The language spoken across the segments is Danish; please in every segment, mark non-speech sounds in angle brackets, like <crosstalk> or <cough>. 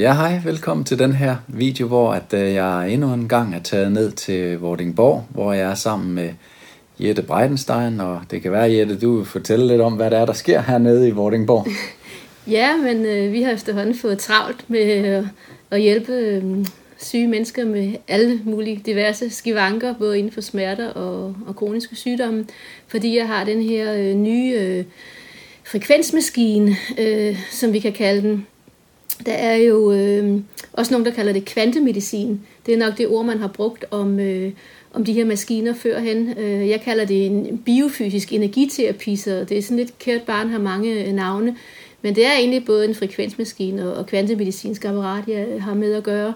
Ja, hej. Velkommen til den her video, hvor at, øh, jeg endnu en gang er taget ned til Vordingborg, hvor jeg er sammen med Jette Breidenstein, og det kan være, Jette, du vil fortælle lidt om, hvad der er, der sker hernede i Vordingborg. <laughs> Ja, men øh, vi har efterhånden fået travlt med øh, at hjælpe øh, syge mennesker med alle mulige diverse skivanker, både inden for smerter og, og kroniske sygdomme, fordi jeg har den her øh, nye øh, frekvensmaskine, øh, som vi kan kalde den. Der er jo øh, også nogen, der kalder det kvantemedicin. Det er nok det ord, man har brugt om, øh, om de her maskiner førhen. Øh, jeg kalder det en biofysisk energiterapi, så det er sådan lidt kært barn har mange øh, navne. Men det er egentlig både en frekvensmaskine og, kvantemedicinsk apparat, jeg har med at gøre.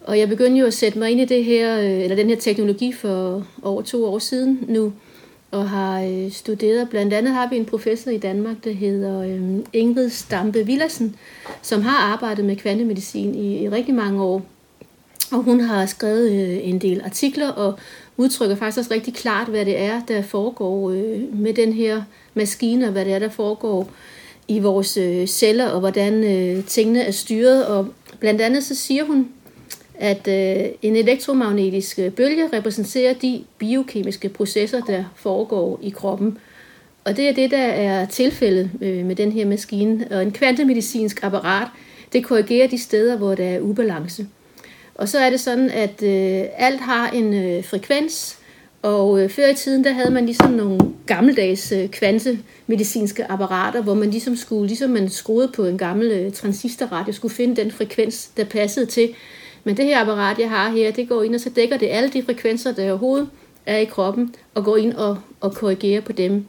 Og jeg begyndte jo at sætte mig ind i det her, øh, eller den her teknologi for over to år siden nu, og har øh, studeret. Blandt andet har vi en professor i Danmark, der hedder øh, Ingrid Stampe Villersen, som har arbejdet med kvantemedicin i, i rigtig mange år. Og hun har skrevet øh, en del artikler og udtrykker faktisk også rigtig klart, hvad det er, der foregår øh, med den her maskine, og hvad det er, der foregår i vores øh, celler, og hvordan øh, tingene er styret. Og blandt andet så siger hun, at øh, en elektromagnetisk øh, bølge repræsenterer de biokemiske processer, der foregår i kroppen. Og det er det, der er tilfældet øh, med den her maskine. Og en kvantemedicinsk apparat, det korrigerer de steder, hvor der er ubalance. Og så er det sådan, at øh, alt har en øh, frekvens, og øh, før i tiden, der havde man ligesom nogle gammeldags øh, kvantemedicinske apparater, hvor man ligesom skulle, ligesom man skruede på en gammel øh, transistorradio, skulle finde den frekvens, der passede til. Men det her apparat, jeg har her, det går ind, og så dækker det alle de frekvenser, der overhovedet er i kroppen, og går ind og, og korrigerer på dem.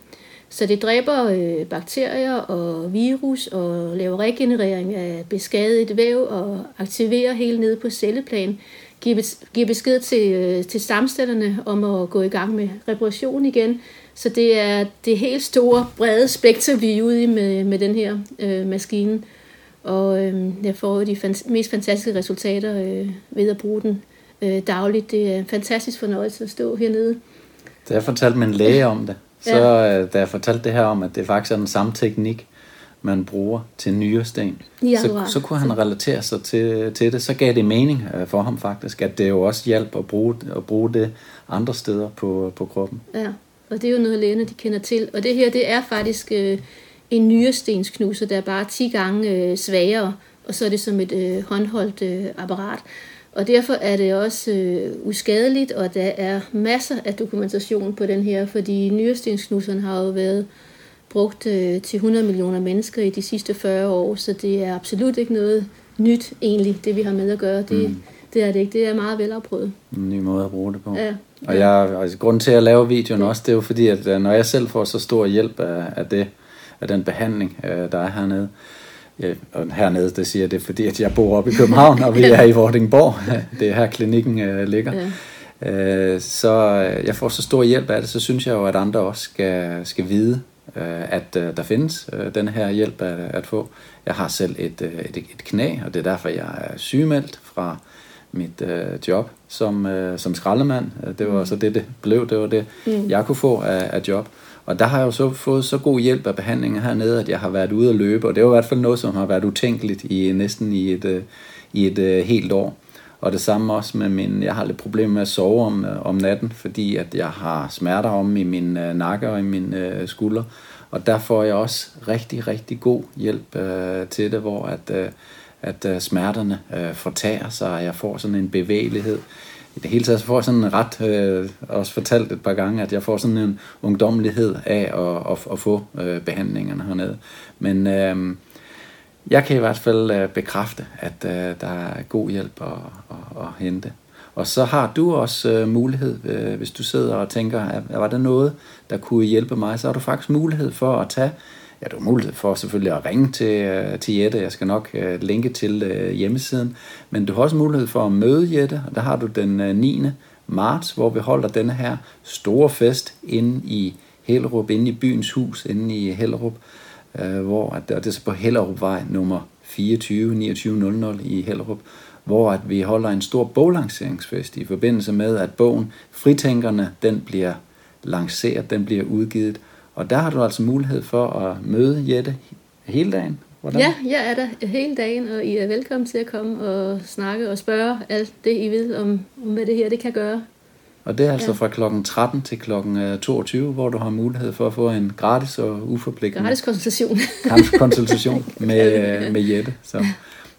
Så det dræber øh, bakterier og virus og laver regenerering af beskadiget væv og aktiverer helt nede på celleplan. Giver besked til, øh, til stamcellerne om at gå i gang med reparation igen. Så det er det helt store, brede spektrum, vi er ude i med, med den her øh, maskine. Og øh, jeg får de fan- mest fantastiske resultater øh, ved at bruge den øh, dagligt. Det er en fantastisk fornøjelse at stå hernede. Da jeg fortalte min læge om det, så ja. øh, da jeg fortalte det her om, at det faktisk er den samme teknik, man bruger til nyresten, Ja, så, så kunne han relatere sig til, til det. Så gav det mening øh, for ham faktisk, at det jo også hjælper at bruge, at bruge det andre steder på, på kroppen. Ja, og det er jo noget, lægerne de kender til. Og det her, det er faktisk øh, en nyrestensknuser, der er bare 10 gange øh, svagere, og så er det som et øh, håndholdt øh, apparat. Og derfor er det også øh, uskadeligt, og der er masser af dokumentation på den her, fordi nyrestensknuseren har jo været brugt øh, til 100 millioner mennesker i de sidste 40 år, så det er absolut ikke noget nyt egentlig, det vi har med at gøre. Det, mm. det er det ikke. Det er meget velafprøvet. En ny måde at bruge det på. Ja. Og jeg, altså, grunden til at lave videoen også, det er jo fordi, at øh, når jeg selv får så stor hjælp af, af det, af den behandling, øh, der er hernede, ja, og hernede, det siger jeg, det fordi, at jeg bor oppe i København, og vi <laughs> er i Vordingborg. <laughs> Det er her klinikken øh, ligger. Ja. Øh, så øh, jeg får så stor hjælp af det, så synes jeg jo, at andre også skal, skal vide, øh, at øh, der findes øh, den her hjælp at, at få. Jeg har selv et, øh, et, et knæ, og det er derfor, jeg er sygemeldt fra mit øh, job som, øh, som skraldemand. Øh, Det var så det, det blev. Det var det, mm. jeg kunne få af, af job. Og der har jeg jo så fået så god hjælp af behandlingen hernede, at jeg har været ude at løbe, og det var i hvert fald noget, som har været utænkeligt i næsten i et, øh, i et øh, helt år. Og det samme også med min, jeg har lidt problemer med at sove om, øh, om natten, fordi at jeg har smerter om i min øh, nakke og i min øh, skulder. Og der får jeg også rigtig, rigtig god hjælp øh, til det, hvor at, øh, at øh, smerterne øh, fortager sig, og jeg får sådan en bevægelighed. I det hele taget så får jeg sådan en ret, øh, også fortalt et par gange, at jeg får sådan en ungdommelighed af at, at, at få øh, behandlingerne hernede. Men øh, jeg kan i hvert fald øh, bekræfte, at øh, der er god hjælp at, at, at hente. Og så har du også øh, mulighed, øh, hvis du sidder og tænker, at var der noget, der kunne hjælpe mig, så har du faktisk mulighed for at tage, ja, du har mulighed for selvfølgelig at ringe til, øh, til Jette, jeg skal nok øh, linke til øh, hjemmesiden, men du har også mulighed for at møde Jette, og der har du den 9. marts, hvor vi holder denne her store fest inde i Hellerup, inde i byens hus, inde i Hellerup, øh, hvor at, og det er så på Hellerupvej nummer 24 2900 i Hellerup, hvor at vi holder en stor boglanceringsfest i forbindelse med, at bogen Fritænkerne, den bliver lanceret, den bliver udgivet. Og der har du altså mulighed for at møde Jette hele dagen, Hvordan? Ja, jeg er der hele dagen, og I er velkommen til at komme og snakke og spørge alt det, I ved om, om hvad det her det kan gøre. Og det er altså ja. fra klokken 13 til klokken 22, hvor du har mulighed for at få en gratis og uforpligtende gratis konsultation, konsultation <laughs> med, med Jette. Så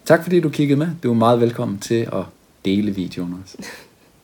tak fordi du kiggede med. Du er meget velkommen til at dele videoen også.